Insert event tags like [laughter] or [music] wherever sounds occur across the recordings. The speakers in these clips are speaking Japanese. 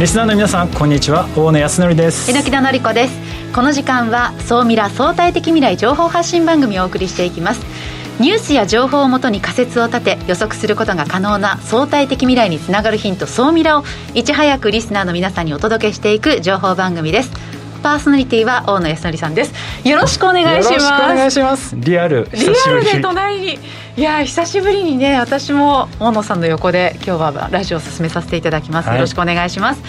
リスナーの皆さんこんにちは。大野康則です。榎田紀子です。この時間は総ミラ相対的未来情報発信番組をお送りしていきます。ニュースや情報をもとに仮説を立て予測することが可能な相対的未来につながるヒント総ミラをいち早くリスナーの皆さんにお届けしていく情報番組です。パーソナリティは大野康則さんです。よろしくお願いします。よろしくお願いします。リアルリアルで隣にいや久しぶりにね私も大野さんの横で今日はラジオを進めさせていただきます、はい、よろしくお願いします。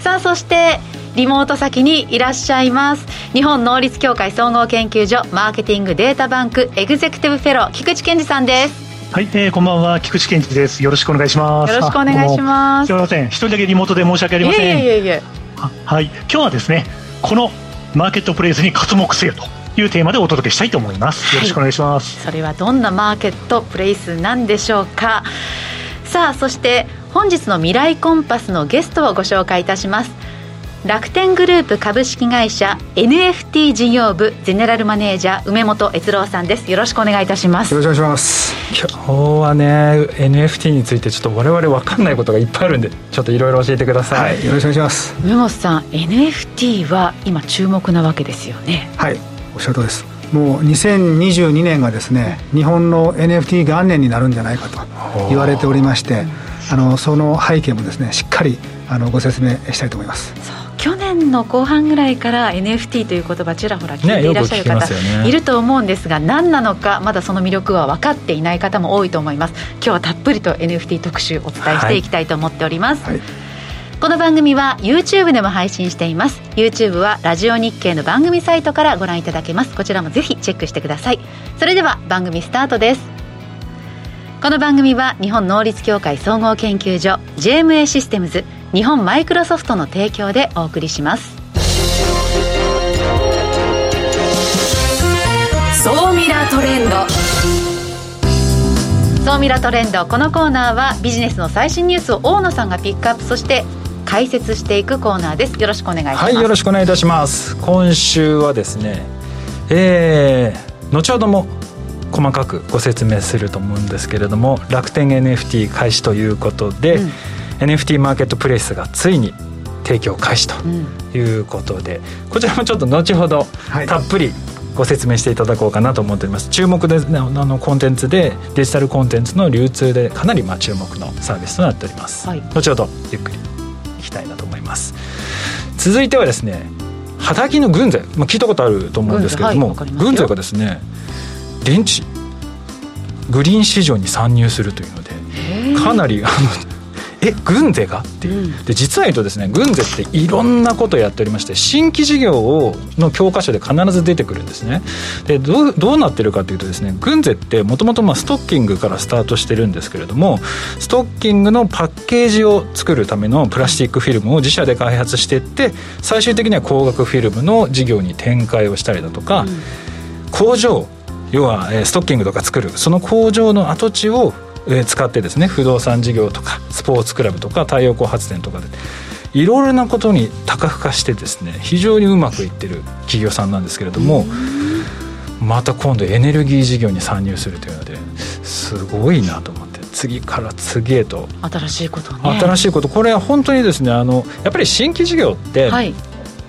さあそしてリモート先にいらっしゃいます。日本能率協会総合研究所マーケティングデータバンクエグゼクティブフェロー菊池健二さんです。はい、えー、こんばんは。菊池健二です。よろしくお願いします。よろしくお願いします。すみません。一人だけリモートで申し訳ありません。いえいえいえはい。今日はですねこのマーケットプレイスに活目せよというテーマでお届けしたいと思います、よろしくお願いします。それはどんなマーケットプレイスなんでしょうか。さあそして本日の未来コンパスのゲストをご紹介いたします楽天グループ株式会社 NFT 事業部ゼネラルマネージャー梅本悦郎さんです。よろしくお願いいたします。よろしくお願いします。今日はね NFT についてちょっと我々分かんないことがいっぱいあるんでちょっといろいろ教えてください、はい、よろしくお願いします。梅本さん NFT は今注目なわけですよね。はいおっしゃるとりです。もう2022年がですね日本の NFT 元年になるんじゃないかと言われておりましてあのその背景もですねしっかりあのご説明したいと思います去年の後半ぐらいから NFT という言葉ちらほら聞いていらっしゃる方、ねね、いると思うんですが何なのかまだその魅力は分かっていない方も多いと思います。今日はたっぷりと NFT 特集お伝えしていきたいと思っております、はい。はいこの番組は YouTube でも配信しています。YouTube はラジオ日経の番組サイトからご覧いただけます。こちらもぜひチェックしてください。それでは番組スタートです。この番組は日本能率協会総合研究所 JMA システムズ日本マイクロソフトの提供でお送りします。総ミラートレンド。総ミラトレンド。このコーナーはビジネスの最新ニュースを大野さんがピックアップそして解説していくコーナーです。よろしくお願いします。はいよろしくお願いいたします。今週はですねえー、後ほども細かくご説明すると思うんですけれども楽天 NFT 開始ということで、うん NFT マーケットプレイスがついに提供開始ということで、うん、こちらもちょっと後ほどたっぷりご説明していただこうかなと思っております。注目ですねあのコンテンツでデジタルコンテンツの流通でかなりまあ注目のサービスとなっております、はい、後ほどゆっくりいきたいなと思います。続いてはですね肌着の軍勢、まあ、聞いたことあると思うんですけれども、はい、軍勢がですね電池グリーン市場に参入するというのでかなりあのえ軍勢が？っていう、で実は言うとですね軍勢っていろんなことをやっておりまして新規事業をの教科書で必ず出てくるんですね。でどうどうなってるかというとですね軍勢ってもともとストッキングからスタートしてるんですけれどもストッキングのパッケージを作るためのプラスチックフィルムを自社で開発していって最終的には光学フィルムの事業に展開をしたりだとか、うん、工場要はストッキングとか作るその工場の跡地を使ってですね不動産事業とかスポーツクラブとか太陽光発電とかでいろいろなことに多角化してですね非常にうまくいってる企業さんなんですけれどもまた今度エネルギー事業に参入するというのですごいなと思って次から次へと新しいことね。新しいこと。これは本当にですねあのやっぱり新規事業って、はい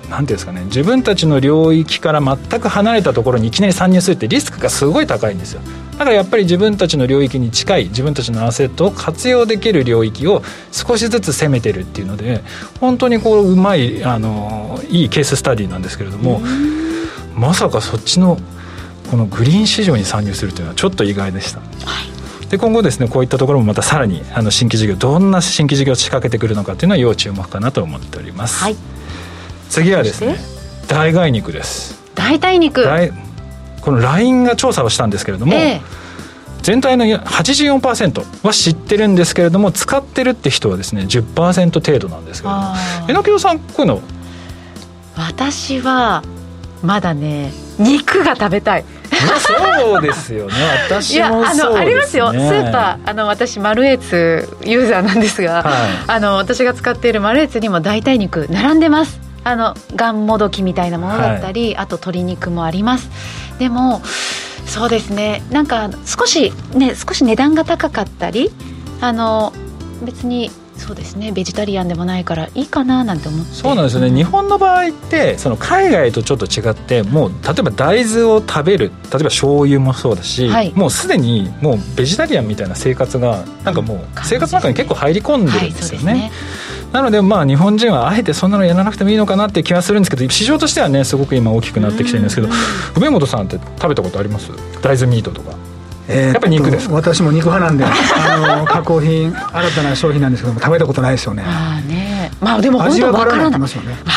なんていうんですかね自分たちの領域から全く離れたところにいきなり参入するってリスクがすごい高いんですよだからやっぱり自分たちの領域に近い自分たちのアセットを活用できる領域を少しずつ攻めてるっていうので本当にこううまいあのいいケーススタディなんですけれどもまさかそっちのこのグリーン市場に参入するというのはちょっと意外でした。はいで今後ですねこういったところもまたさらにあの新規事業どんな新規事業を仕掛けてくるのかっていうのは要注目かなと思っております。はい次はですね代替肉です。代替肉。この LINE が調査をしたんですけれども、えー、全体の84%は知ってるんですけれども使ってるって人はですね10%程度なんですけれどもえのきおさんこういうの私はまだね肉が食べたい。そうですよね。[laughs] 私も、ね、あのありますよ。スーパーあの私マルエツユーザーなんですが、はい、あの私が使っているマルエツにも代替肉並んでますあのがんもどきみたいなものだったり、はい、あと鶏肉もあります。でもそうですね。なんか少しね少し値段が高かったりあの別にそうですね。ベジタリアンでもないからいいかななんて思って。そうなんですよね、日本の場合ってその海外とちょっと違ってもう例えば大豆を食べる例えば醤油もそうだし、はい、もうすでにもうベジタリアンみたいな生活がなんかもう生活の中に結構入り込んでるんですよね。はいなのでまあ日本人はあえてそんなのやらなくてもいいのかなっていう気はするんですけど市場としてはねすごく今大きくなってきてるんですけど梅本さんって食べたことあります？大豆ミートとか。えー、やっぱり肉です私も肉派なんであの加工品新たな商品なんですけども食べたことないですよね。あね。まあでも本当わからない。わ、ね、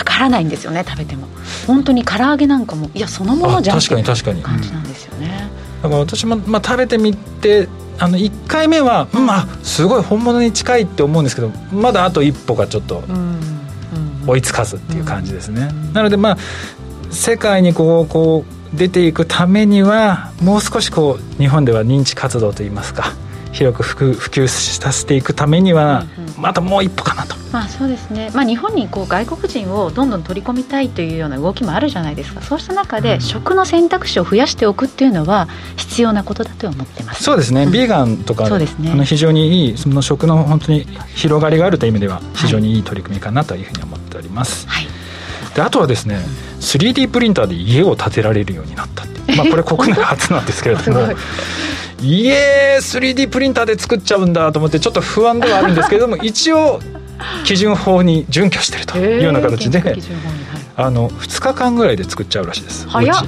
からないんですよね食べても。本当に唐揚げなんかもいやそのものじゃん確かに確かに。感じなんですよね、だから私も、まあ、食べてみてあの1回目は、うん、まあすごい本物に近いって思うんですけどまだあと一歩がちょっと追いつかずっていう感じですね、なのでまあ世界にこうこう出ていくためにはもう少しこう日本では認知活動といいますか広く普及させていくためには、またもう一歩かなと。まあそうですね、まあ、日本にこう外国人をどんどん取り込みたいというような動きもあるじゃないですか。そうした中で食の選択肢を増やしておくっていうのは必要なことだと思ってます。そうですね、うん、ビーガンとか、そうですね、あの非常にいいその食の本当に広がりがあるという意味では非常にいい取り組みかなというふうに思っております。はい。であとはですね 3D プリンターで家を建てられるようになったって、まあ、これ [laughs] 国内初なんですけれども家 3D プリンターで作っちゃうんだと思ってちょっと不安ではあるんですけれども [laughs] 一応基準法に準拠してるというような形で、あの2日間ぐらいで作っちゃうらしいです。早っ。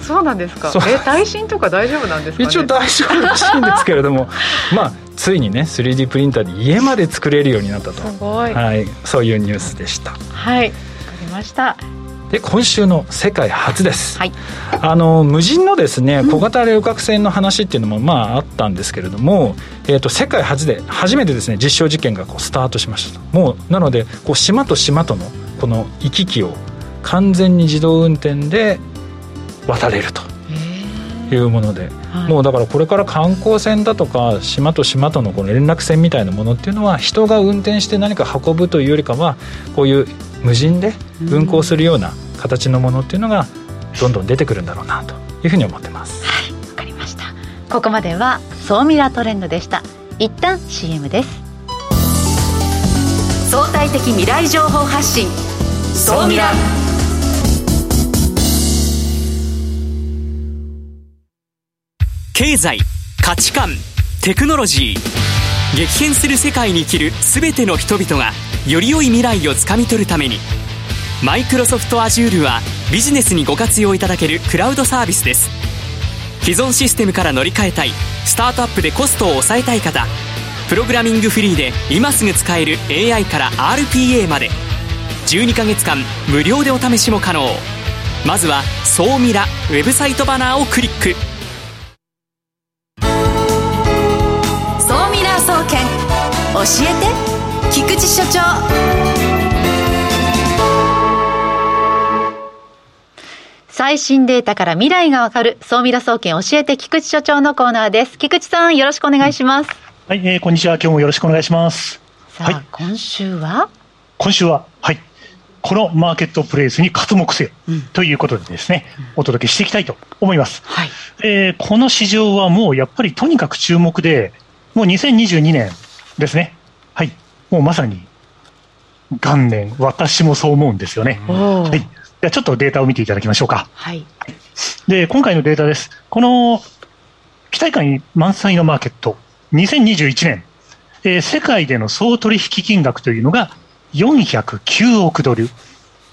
そうなんですか。え耐震とか大丈夫なんですか、ね、一応大丈夫らしいんですけれども [laughs] まあついにね 3D プリンターで家まで作れるようになったと。すごい、はい、そういうニュースでした。はい。ましたで今週の世界初です、はい、あの無人のですね小型旅客船の話っていうのもまああったんですけれども、えーと、世界初で初めてですね実証実験がこうスタートしましたもうなのでこう島と島とのこの行き来を完全に自動運転で渡れるというもので、はい、もうだからこれから観光船だとか島と島とのこの連絡船みたいなものっていうのは人が運転して何か運ぶというよりかはこういう無人で運行するような形のものっていうのがどんどん出てくるんだろうなというふうに思ってます。はいわかりました。ここまでは総ミラートレンドでした。一旦 CM です。相対的未来情報発信。総ミラ。経済価値観テクノロジー。激変する世界に生きる全ての人々がより良い未来をつかみ取るためにマイクロソフト Azure はビジネスにご活用いただけるクラウドサービスです。既存システムから乗り換えたいスタートアップでコストを抑えたい方プログラミングフリーで今すぐ使える AI から RPA まで12ヶ月間無料でお試しも可能。まずは「総ミラ」ウェブサイトバナーをクリック「所長。最新データから未来がわかる。総ミラ総研教えて菊池所長のコーナーです。菊池さんよろしくお願いします。はい、えー、こんにちは。今日もよろしくお願いします。さあ、はい、今週は？今週ははい。このマーケットプレイスに活目せよ、うん、ということでですね、お届けしていきたいと思います。はい、えー、この市場はもうやっぱりとにかく注目で、もう2022年ですね。はい。もうまさに元年、私もそう思うんですよね。はい。じゃちょっとデータを見ていただきましょうか。はい。で、今回のデータです。この期待感満載のマーケット、2021年、えー、世界での総取引金額というのが409億ドル。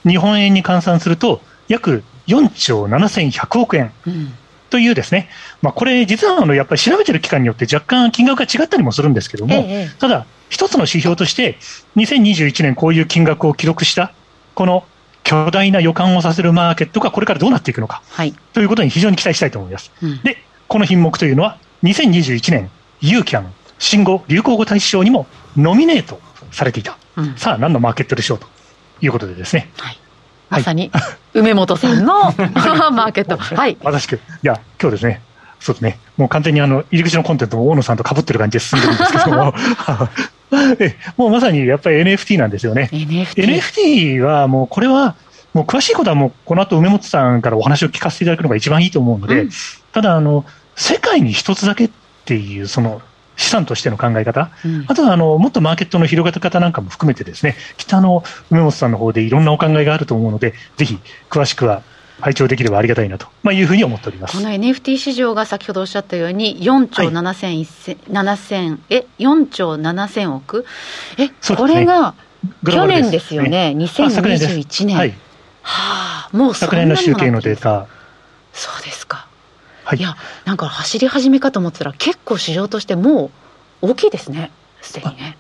日本円に換算すると約4兆7100億円。うんというですね、まあ、これ、実はあのやっぱり調べてる期間によって若干金額が違ったりもするんですけども、ええ、ただ、一つの指標として、2021年こういう金額を記録した、この巨大な予感をさせるマーケットがこれからどうなっていくのか、はい、ということに非常に期待したいと思います。うん、で、この品目というのは、2021年、ユーキャン新語・流行語大賞にもノミネートされていた、うん、さあ、何のマーケットでしょうということでですね。はいまさに、梅本さんの [laughs] マーケット。はい。まさしく。いや、今日ですね、そうですね。もう完全にあの、入り口のコンテンツも大野さんと被ってる感じで進んでるんですけども、[laughs] [laughs] もうまさにやっぱり NFT なんですよね。NFT, NFT はもうこれは、もう詳しいことはもうこの後梅本さんからお話を聞かせていただくのが一番いいと思うので、うん、ただあの、世界に一つだけっていうその資産としての考え方、うん、あとはあのもっとマーケットの広がり方なんかも含めてですね、きっとあの梅本さんの方でいろんなお考えがあると思うので、ぜひ詳しくは拝聴できればありがたいなと、まあ、いうふうに思っております。この NFT 市場が先ほどおっしゃったように、4兆7000、はい、え4兆7000億、え、ね、これが去年ですよね、ね2021年。はい、はあ、もう昨年の集計のデータ。そうですか。はい、いや、なんか走り始めかと思ってたら、結構市場としてもう大きいですね、すでにね。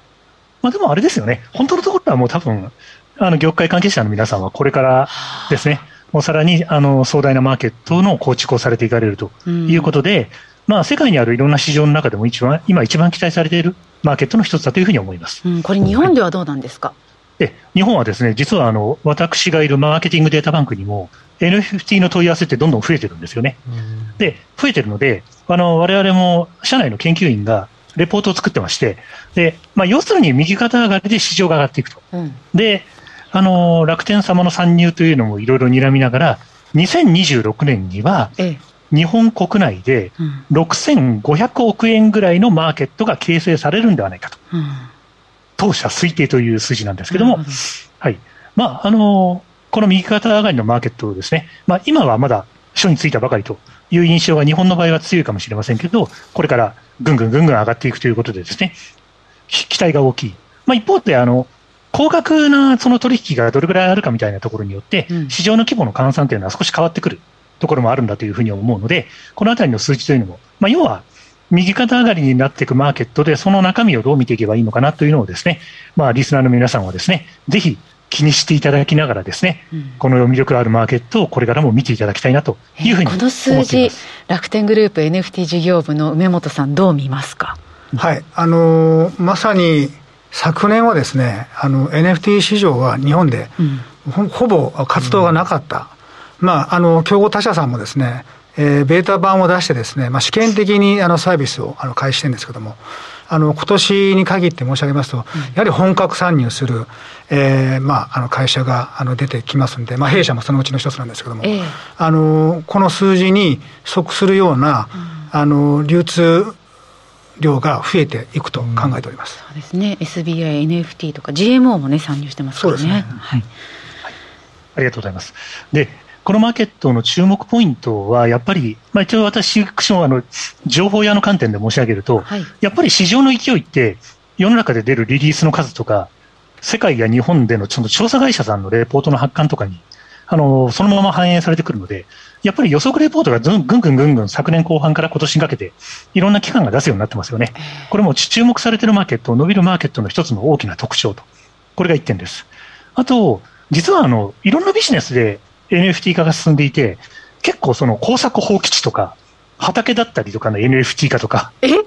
まあ、でもあれですよね、本当のところはもう多分あの業界関係者の皆さんはこれからですね。はあもうさらにあの壮大なマーケットの構築をされていかれるということで、うん、まあ、世界にあるいろんな市場の中でも一番今、一番期待されているマーケットの一つだというふうに思います、うん、これ、日本ではどうなんですか、はい、日本はですね実はあの私がいるマーケティングデータバンクにも、NFT の問い合わせってどんどん増えてるんですよね。うん、で、増えてるので、あの我々も社内の研究員がレポートを作ってまして、でまあ、要するに右肩上がりで市場が上がっていくと。であの楽天様の参入というのもいろいろ睨みながら、2026年には、日本国内で6500億円ぐらいのマーケットが形成されるんではないかと、うん、当社推定という数字なんですけども、はい。まああのこの右肩上がりのマーケットですね、まあ、今はまだ初についたばかりという印象が日本の場合は強いかもしれませんけど、これからぐんぐんぐんぐん上がっていくということでですね、期待が大きい。まあ、一方で、あの、高額なその取引がどれぐらいあるかみたいなところによって、市場の規模の換算というのは少し変わってくるところもあるんだというふうに思うので、このあたりの数字というのも、まあ、要は、右肩上がりになっていくマーケットで、その中身をどう見ていけばいいのかなというのをですね、まあ、リスナーの皆さんはですね、ぜひ気にしていただきながらですね、うん、この魅力あるマーケットをこれからも見ていただきたいなというふうにこの数字、楽天グループ NFT 事業部の梅本さん、どう見ますか？はい、あのー、まさに昨年はですね、あの NFT 市場は日本でほ,、ほぼ活動がなかった、うん、まあ、あの競合他社さんもですね、えー、ベータ版を出してですね、まあ、試験的にあのサービスをあの開始してるんですけども、あの今年に限って申し上げますと、やはり本格参入する、えーまあ、あの会社があの出てきますんで、まあ、弊社もそのうちの一つなんですけども、えー、あのこの数字に即するような、あの流通量が増えていくと考えております、そうですね。SBI、NFT とか GMO もね参入してますからね。そうですね、はい、はい、ありがとうございます。でこのマーケットの注目ポイントは、やっぱり、まあ、一応私、あの情報屋の観点で申し上げると、はい、やっぱり市場の勢いって、世の中で出るリリースの数とか、世界や日本でのその調査会社さんのレポートの発刊とかに、あのそのまま反映されてくるので、やっぱり予測レポートがぐんぐんぐんぐん昨年後半から今年にかけて、いろんな機関が出すようになってますよね。これも注目されているマーケット、伸びるマーケットの一つの大きな特徴と。これが1点です。あと、実はあの、いろんなビジネスで NFT 化が進んでいて、結構その工作放棄地とか、畑だったりとかの NFT 化とか。え？そう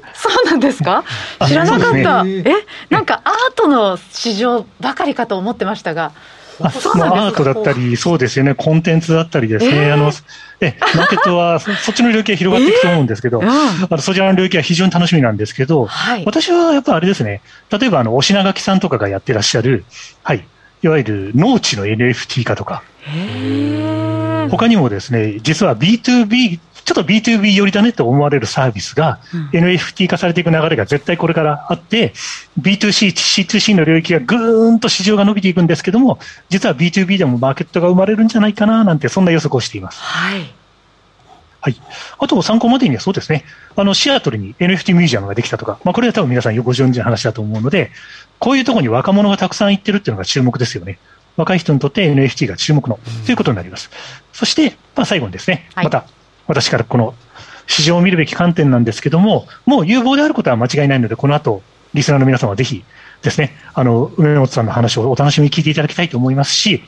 なんですか？知らなかった。ね、え？なんかアートの市場ばかりかと思ってましたが。あアートだったり、そうですよね、コンテンツだったりですね、えー、あのえマーケットは [laughs] そっちの領域が広がっていくと思うんですけど、えー、あのそちらの領域は非常に楽しみなんですけど、はい、私はやっぱあれですね、例えばあのお品書きさんとかがやってらっしゃる、はい、いわゆる農地の NFT 化とか、他にもですね、実は B2B ちょっと B2B 寄りだねと思われるサービスが NFT 化されていく流れが絶対これからあって、B2C、C2C の領域がぐーんと市場が伸びていくんですけども、実は B2B でもマーケットが生まれるんじゃないかななんて、そんな予測をしています。はい。はい。あと参考までにはそうですね。あの、シアトルに NFT ミュージアムができたとか、まあこれは多分皆さんよくご存知の話だと思うので、こういうところに若者がたくさん行ってるっていうのが注目ですよね。若い人にとって NFT が注目の、ということになります。そして、まあ最後にですね、また私からこの市場を見るべき観点なんですけども、もう有望であることは間違いないので、この後、リスナーの皆様はぜひですね、あの、梅本さんの話をお楽しみに聞いていただきたいと思いますし、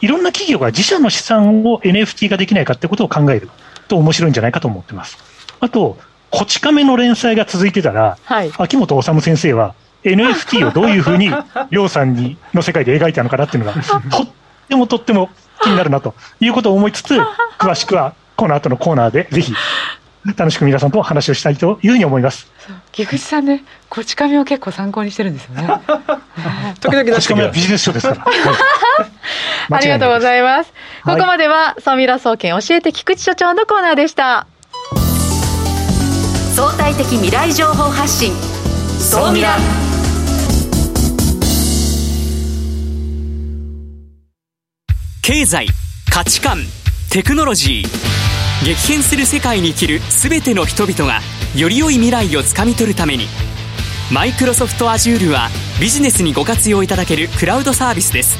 いろんな企業が自社の資産を NFT 化できないかってことを考えると面白いんじゃないかと思ってます。あと、こち亀の連載が続いてたら、はい、秋元治先生は NFT をどういうふうに、りょうさんにの世界で描いたのかなっていうのが、[laughs] とってもとっても気になるなということを思いつつ、[laughs] 詳しくはこの後のコーナーでぜひ楽しく皆さんと話をしたいというふうに思います。菊池さんね、こち亀を結構参考にしてるんですよね。[laughs] 時々こち亀はビジネス書ですから。ありがとうございます。ここまでは、サミラ総研教えて菊池所長のコーナーでした。相対的未来情報発信総ミラ経済価値観テクノロジー。激変する世界に生きる全ての人々がより良い未来をつかみ取るために。マイクロソフト Azure はビジネスにご活用いただけるクラウドサービスです。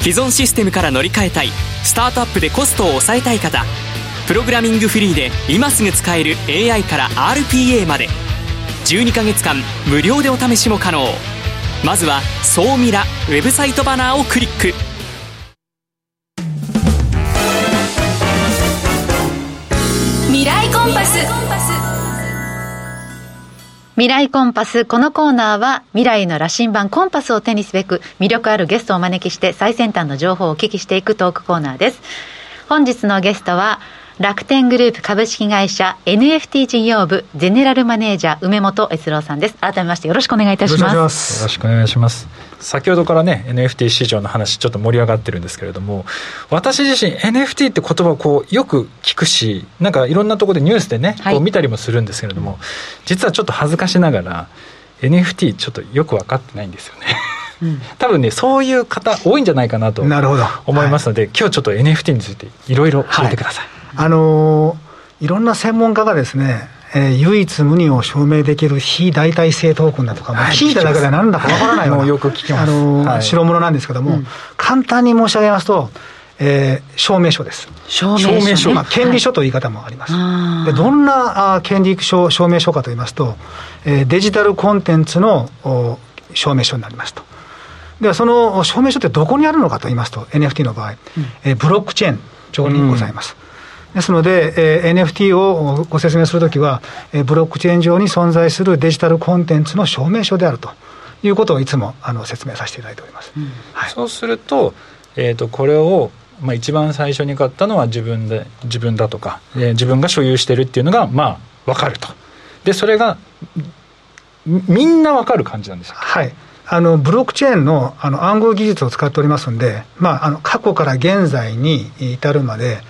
既存システムから乗り換えたい。スタートアップでコストを抑えたい方。プログラミングフリーで今すぐ使える AI から RPA まで。12ヶ月間無料でお試しも可能。まずは「総ミラ」ウェブサイトバナーをクリック。未来コンパス。このコーナーは未来の羅針盤コンパスを手にすべく魅力あるゲストをお招きして最先端の情報をお聞きしていくトークコーナーです。本日のゲストは楽天グループ株式会社 NFT 事業部ゼネラルマネージャー梅本悦郎さんです改めましてよろしくお願いいたしますよろしくお願いします先ほどからね NFT 市場の話ちょっと盛り上がってるんですけれども私自身 NFT って言葉をこうよく聞くしなんかいろんなところでニュースでね、こう見たりもするんですけれども実はちょっと恥ずかしながら NFT ちょっとよく分かってないんですよね。うん、[laughs] 多分ねそういう方多いんじゃないかなと思いますので、はい、今日ちょっと NFT についていろいろ教えてください、はい。あのいろんな専門家がですねえー、唯一無二を証明できる非代替性トークンだとか、はい、聞いただけで何だかわからないようなよく聞きます、あのーはい、代物なんですけども、うん、簡単に申し上げますと、えー、証明書です。証明書、ね、まあ、権利書という言い方もあります。はい、でどんなあ権利書証明書かと言いますと、えー、デジタルコンテンツのお証明書になりますと。ではその証明書ってどこにあるのかと言いますと NFT の場合、うん、えー、ブロックチェーン上にございます。うんですので、えー、NFT をご説明するときは、えー、ブロックチェーン上に存在するデジタルコンテンツの証明書であるということをいつもあの説明させていただいております。うん。はい、そうすると,、えーと、これをまあ、一番最初に買ったのは自分で自分だとか、えー、自分が所有してるっていうのがまあ分かると。でそれがみんな分かる感じなんですはい。あのブロックチェーンのあの暗号技術を使っておりますんで、まあ、あの過去から現在に至るまで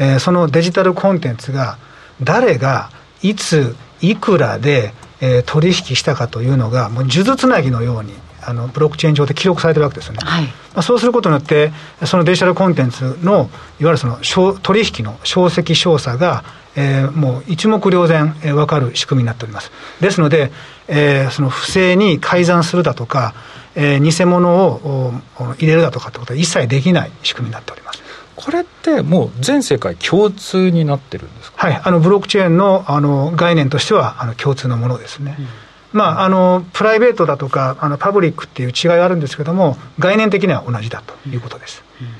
えー、そのデジタルコンテンツが誰がいついくらで、えー、取引したかというのがもう数珠つなぎのようにあのブロックチェーン上で記録されてるわけですよね、はい、まあ、そうすることによってそのデジタルコンテンツのいわゆるその取引の証跡証左が、えー、もう一目瞭然、えー、分かる仕組みになっております。ですので、えー、その不正に改ざんするだとか、えー、偽物を入れるだとかってことは一切できない仕組みになっておりますこれってもう全世界共通になってるんですか、はい、あのブロックチェーンのあの概念としてはあの共通のものですね。うん。まあ、あのプライベートだとかあのパブリックっていう違いがあるんですけども概念的には同じだということです。うん。うん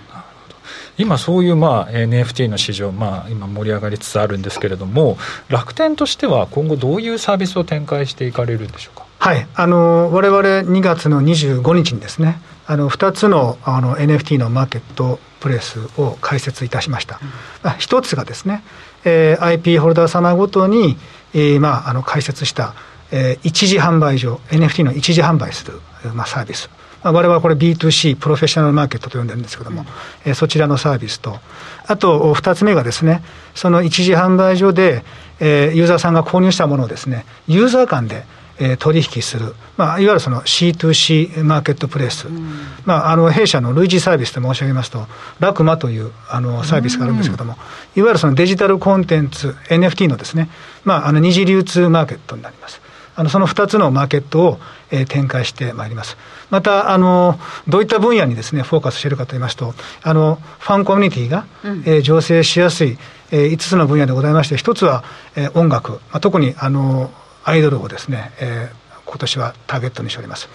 今そういうまあ NFT の市場、まあ、今盛り上がりつつあるんですけれども楽天としては今後どういうサービスを展開していかれるんでしょうか？はいあのわれ2月の25日にですねあの2つのあの NFT のマーケットプレスを開設いたしました、うん、一つがですね、えー、IP ホルダー様ごとに、えーまあ、あの開設した、えー、一時販売所 NFT の一時販売する、まあ、サービス。まあ、我々はこれ B2C プロフェッショナルマーケットと呼んでるんですけども、うん、えー、そちらのサービスと。あと2つ目がですねその一時販売所で、えー、ユーザーさんが購入したものをですねユーザー間でえー、取引する、まあ、いわゆるその C2C マーケットプレイス、うん、まあ、あの弊社の類似サービスと申し上げますと、ラクマというあのサービスがあるんですけども、いわゆるそのデジタルコンテンツ、NFT のですね、まあ、あの二次流通マーケットになります。あのその2つのマーケットを、えー、展開してまいります。またあの、どういった分野にです、ね、フォーカスしているかといいますと、あのファンコミュニティが、うん、えー、醸成しやすい、えー、5つの分野でございまして、1つは、えー、音楽、まあ、特にあのアイドルをですね、えー、今年はターゲットにしております。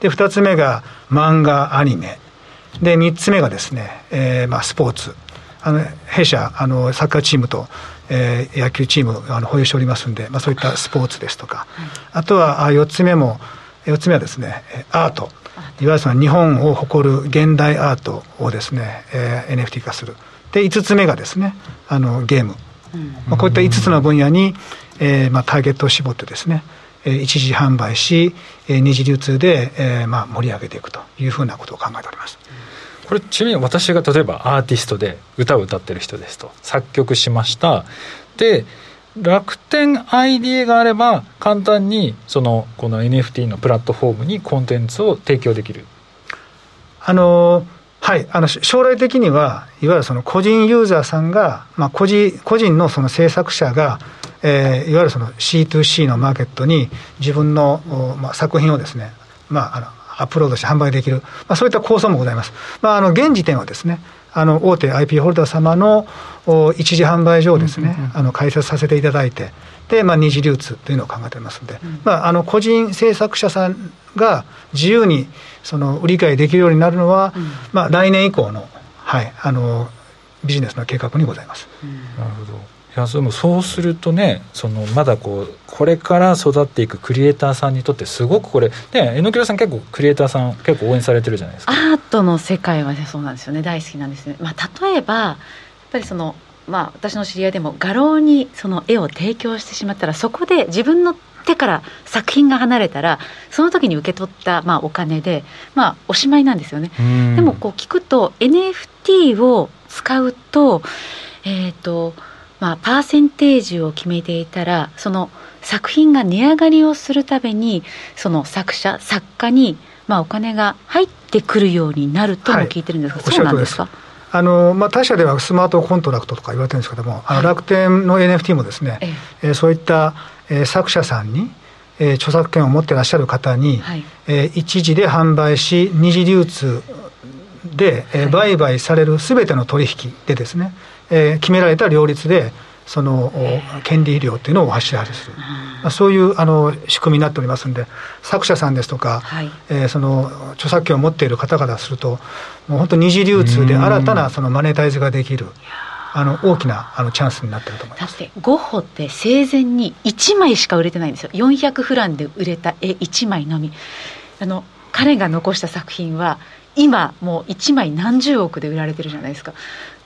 で、2つ目が漫画、アニメ。で、3つ目がですね、えー、まあ、スポーツ。あの弊社あのサッカーチームと、えー、野球チームあの保有しておりますんで、まあ、そういったスポーツですとか、あとはあ4つ目も4つ目はですねアート。いわゆるその日本を誇る現代アートをですね、えー、NFT 化する。で5つ目がですねあのゲーム、まあ、こういった5つの分野に、えーまあ、ターゲットを絞ってですね、えー、一時販売し、えー、二次流通で、えーまあ、盛り上げていくというふうなことを考えております。これちなみに私が例えばアーティストで歌を歌ってる人ですと。作曲しました。で楽天 ID があれば簡単にそのこの NFT のプラットフォームにコンテンツを提供できる。あのはい。あの将来的にはいわゆるその個人ユーザーさんが、まあ、個人個人のその制作者が、えー、いわゆるその C2C のマーケットに自分の、まあ、作品をですね、まあ、あのアップロードして販売できる、まあ、そういった構想もございます。まあ、あの現時点はですねあの大手 IP ホルダー様の一時販売所をですね、あの開設させていただいて、で、まあ、二次流通というのを考えてますので、うん、まあ、あの個人制作者さんが自由にその売り買いできるようになるのは、うん、まあ、来年以降の,、はい、あのビジネスの計画にございます。うん、なるほどいやそれもそうするとねそのまだこうこれから育っていくクリエイターさんにとってすごくこれね榎倉さん結構クリエイターさん結構応援されてるじゃないですか。アートの世界は、ね、そうなんですよね。大好きなんですね、まあ、例えばやっぱりそのまあ私の知り合いでも画廊にその絵を提供してしまったらそこで自分の手から作品が離れたらその時に受け取ったまあお金でまあおしまいなんですよね。でもこう聞くと NFT を使うとえっ、ー、とまあ、パーセンテージを決めていたらその作品が値上がりをするためにその作者作家に、まあ、お金が入ってくるようになるとも聞いてるんですが、はい、そうなんですか？あのまあ、他社ではスマートコントラクトとか言われてるんですけども、あの楽天の NFT もですね、ええ。ー、そういった、えー、作者さんに、えー、著作権を持ってらっしゃる方に、はい、えー、一時で販売し、二次流通で、えー、売買されるすべての取引でですね、えー、決められた両立でその権利料っていうのを発支払いする、まあ、そういうあの仕組みになっておりますんで作者さんですとか、はい、えー、その著作権を持っている方からするともう本当二次流通で新たなそのマネタイズができる。あの大きなあのチャンスになってると思います。だってゴッホって生前に1枚しか売れてないんですよ。400フランで売れた絵1枚のみ。あの彼が残した作品は今もう1枚何十億で売られてるじゃないですか。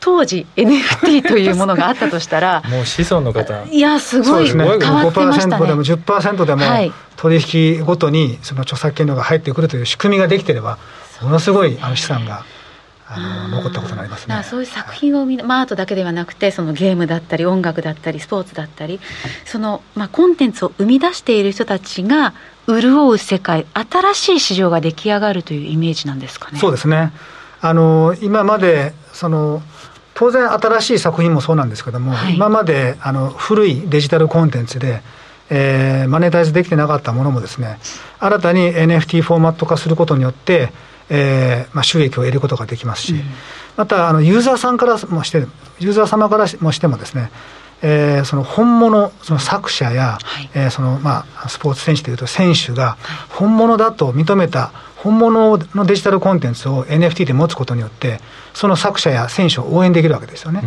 当時 NFT というものがあったとしたら [laughs] もう子孫の方。いやすごい変わってましたね。でも10%でも取引ごとにその著作権料が入ってくるという仕組みができてればものすごいあの資産が。あの残ったことになりますね。そういう作品を見、まあ、アートだけではなくてそのゲームだったり音楽だったりスポーツだったりその、まあ、コンテンツを生み出している人たちが潤う世界新しい市場が出来上がるというイメージなんですかね。そうですね。あの今までその当然新しい作品もそうなんですけども、はい、今まであの古いデジタルコンテンツで、えー、マネタイズできてなかったものもですね新たに NFT フォーマット化することによって、えーまあ、収益を得ることができますし、うん、またあのユーザーさんからもしてユーザー様からもしてもですねえー、その本物、その作者や、はい、えー、そのまあ、スポーツ選手というと、選手が本物だと認めた本物のデジタルコンテンツを NFT で持つことによって、その作者や選手を応援できるわけですよね。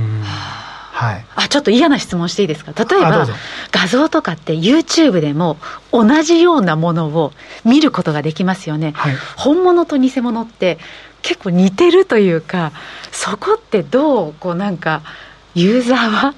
はい、あちょっと嫌な質問していいですか？例えば画像とかって YouTube でも同じようなものを見ることができますよね、はい、本物と偽物って結構似てるというかそこってどうこうなんかユーザーは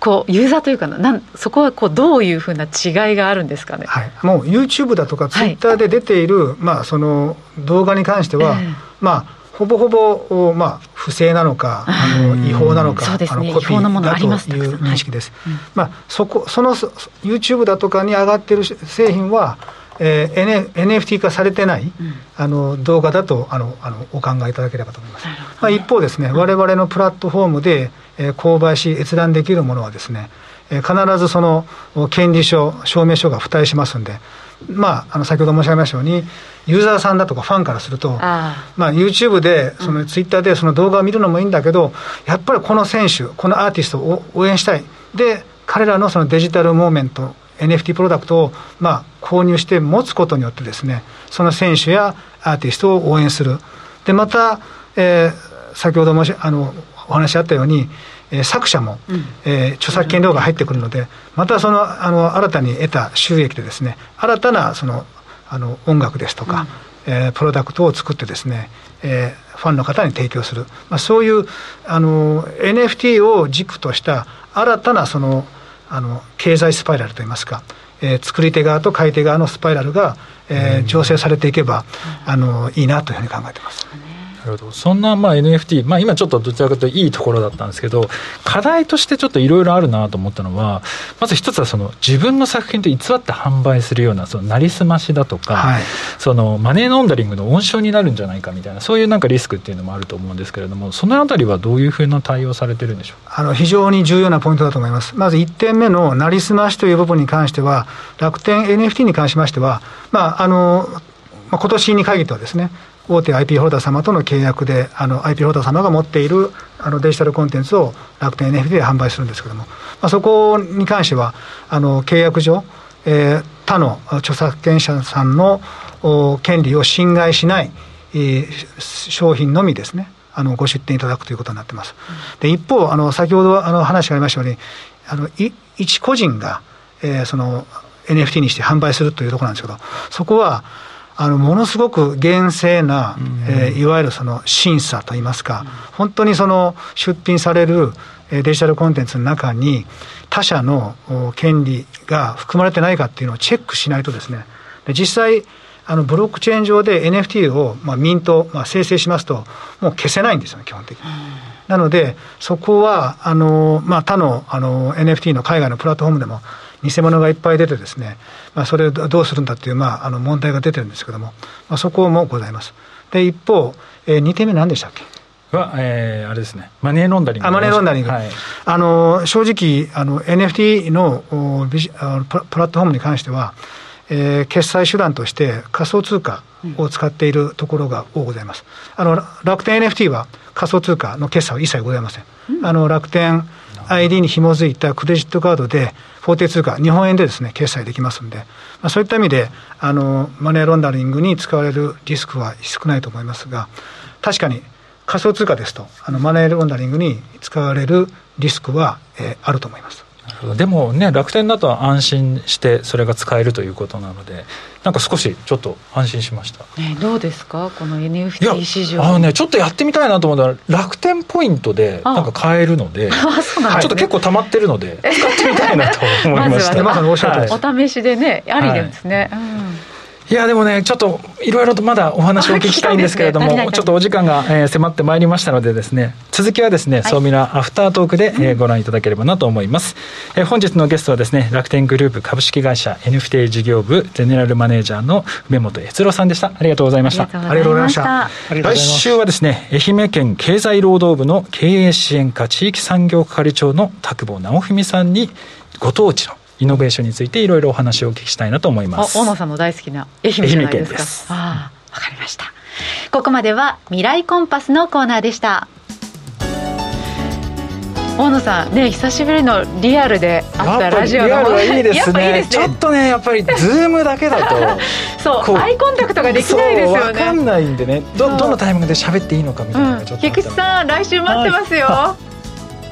こうユーザーというかなんそこはこうどういうふうな違いがあるんですかね、はい、もう YouTube だとか Twitter で出ている、はい、まあ、その動画に関しては、えー、まあほぼほぼ、まあ、不正なのか、あの違法なのか、あのコピーだという認識です。はい、まあ、そこその YouTube だとかに上がってる製品は、えー、NFT 化されてない、うん、あの動画だとあのあのお考えいただければと思います。まあ、一方ですね、われわれのプラットフォームで、えー、購買し閲覧できるものはですね、えー、必ずその権利書証明書が付帯しますんで、まあ、あの先ほど申し上げましたようにユーザーさんだとかファンからするとまあ、YouTube でそのツイッターでその動画を見るのもいいんだけど、やっぱりこの選手このアーティストを応援したい。で彼らのそのデジタルモーメント NFT プロダクトをまあ購入して持つことによってですねその選手やアーティストを応援する。でまた、えー、先ほどもあのお話あったように、えー、作者も、うん、えー、著作権料が入ってくるので、またそのあの新たに得た収益でですね新たなそのあの音楽ですとか、うん、えー、プロダクトを作ってですね、えー、ファンの方に提供する、まあ、そういうあの NFT を軸とした新たなそのあの経済スパイラルといいますか、えー、作り手側と買い手側のスパイラルが、えー、醸成されていけば、あのいいなというふうに考えてます。なるほど。そんなまあ NFT、まあ、今ちょっとどちらかというといいところだったんですけど課題としてちょっといろいろあるなと思ったのはまず一つはその自分の作品と偽って販売するようなそのなりすましだとか、はい、そのマネーロンダリングの温床になるんじゃないかみたいなそういうなんかリスクっていうのもあると思うんですけれどもそのあたりはどういうふうな対応されてるんでしょう？あの非常に重要なポイントだと思います。まず1点目のなりすましという部分に関しては楽天 NFT に関しましてはまああのまあ、今年に限ってはですね大手 IP ホルダー様との契約で、あの IP ホルダー様が持っているあのデジタルコンテンツを楽天 NFT で販売するんですけども、まあ、そこに関しては、あの契約上、えー、他の著作権者さんの権利を侵害しない、えー、商品のみですね、あのご出店いただくということになってます。で一方、あの先ほどあの話がありましたように、あのい一個人が、えー、その NFT にして販売するというところなんですけど、そこは、あのものすごく厳正な、えー、いわゆるその審査といいますか、本当にその出品されるデジタルコンテンツの中に他社の権利が含まれてないかっていうのをチェックしないとですね実際あのブロックチェーン上で NFT を、まあ、ミント、まあ、生成しますともう消せないんですよね基本的に。なのでそこはあの、まあ、他のあの NFT の海外のプラットフォームでも偽物がいっぱい出てですね、まあ、それをどうするんだっていう、まあ、あの問題が出てるんですけども、まあ、そこもございます。で一方、えー、2点目何でしたっけ？は、えー、あれですね、マネーロンダリング。あマネーロンダリング。はい、あの正直あの、NFT のおビジあのプラットフォームに関しては、えー、決済手段として仮想通貨を使っているところが多ございます。あの楽天 NFT は仮想通貨の決済は一切ございません。うん、あの楽天 ID に紐づいたクレジットカードで、法定通貨、日本円でですね、決済できますんで、まあ、そういった意味で、あの、マネーロンダリングに使われるリスクは少ないと思いますが、確かに仮想通貨ですと、あのマネーロンダリングに使われるリスクは、えー、あると思います。でもね、楽天だと安心してそれが使えるということなので、なんか少しちょっと安心しました。ね、どうですか、この NFT 市場。あのね、ちょっとやってみたいなと思ったら、楽天ポイントでなんか買えるので、[laughs] ね、ちょっと結構溜まってるので、使ってみたいなと思いました。まずはね、お試しでね、ありですね。はい、うんいやでもねちょっといろいろとまだお話をお聞きしたいんですけれども、ね、ちょっとお時間が、えー、迫ってまいりましたのでですね続きはですね、はい、総ミラアフタートークで、えー、ご覧いただければなと思います、えー、本日のゲストはですね楽天グループ株式会社 NFT 事業部ゼネラルマネージャーの梅本悦郎さんでした。ありがとうございました。ありがとうございました。来週はですね愛媛県経済労働部の経営支援課地域産業係長の田久保直文さんにご当地のイノベーションについていろいろお話をお聞きしたいなと思います。大野さんの大好きな愛媛じゃないですか？ああわかりました。ここまでは未来コンパスのコーナーでした。大野さんね久しぶりのリアルであったラジオのリアルはいいですね。[laughs] ね、ちょっとねやっぱりズームだけだと [laughs] そうアイコンタクトができないですよね。分かんないんでね。どどのタイミングで喋っていいのかみたいな、うん、菊池さん来週待ってますよ、はい。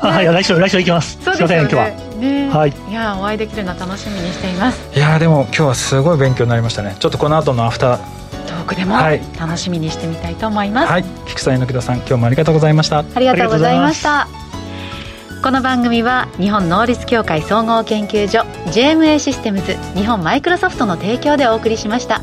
あはい来週来週行きます。すみません今日は。ね、はい。いやお会いできるの楽しみにしています。いやでも今日はすごい勉強になりましたね。ちょっとこの後のアフタートークでも楽しみにしてみたいと思います。はい。菊池榎田さん今日もありがとうございました。ありがとうございました。この番組は日本能率協会総合研究所 JMA システムズ日本マイクロソフトの提供でお送りしました。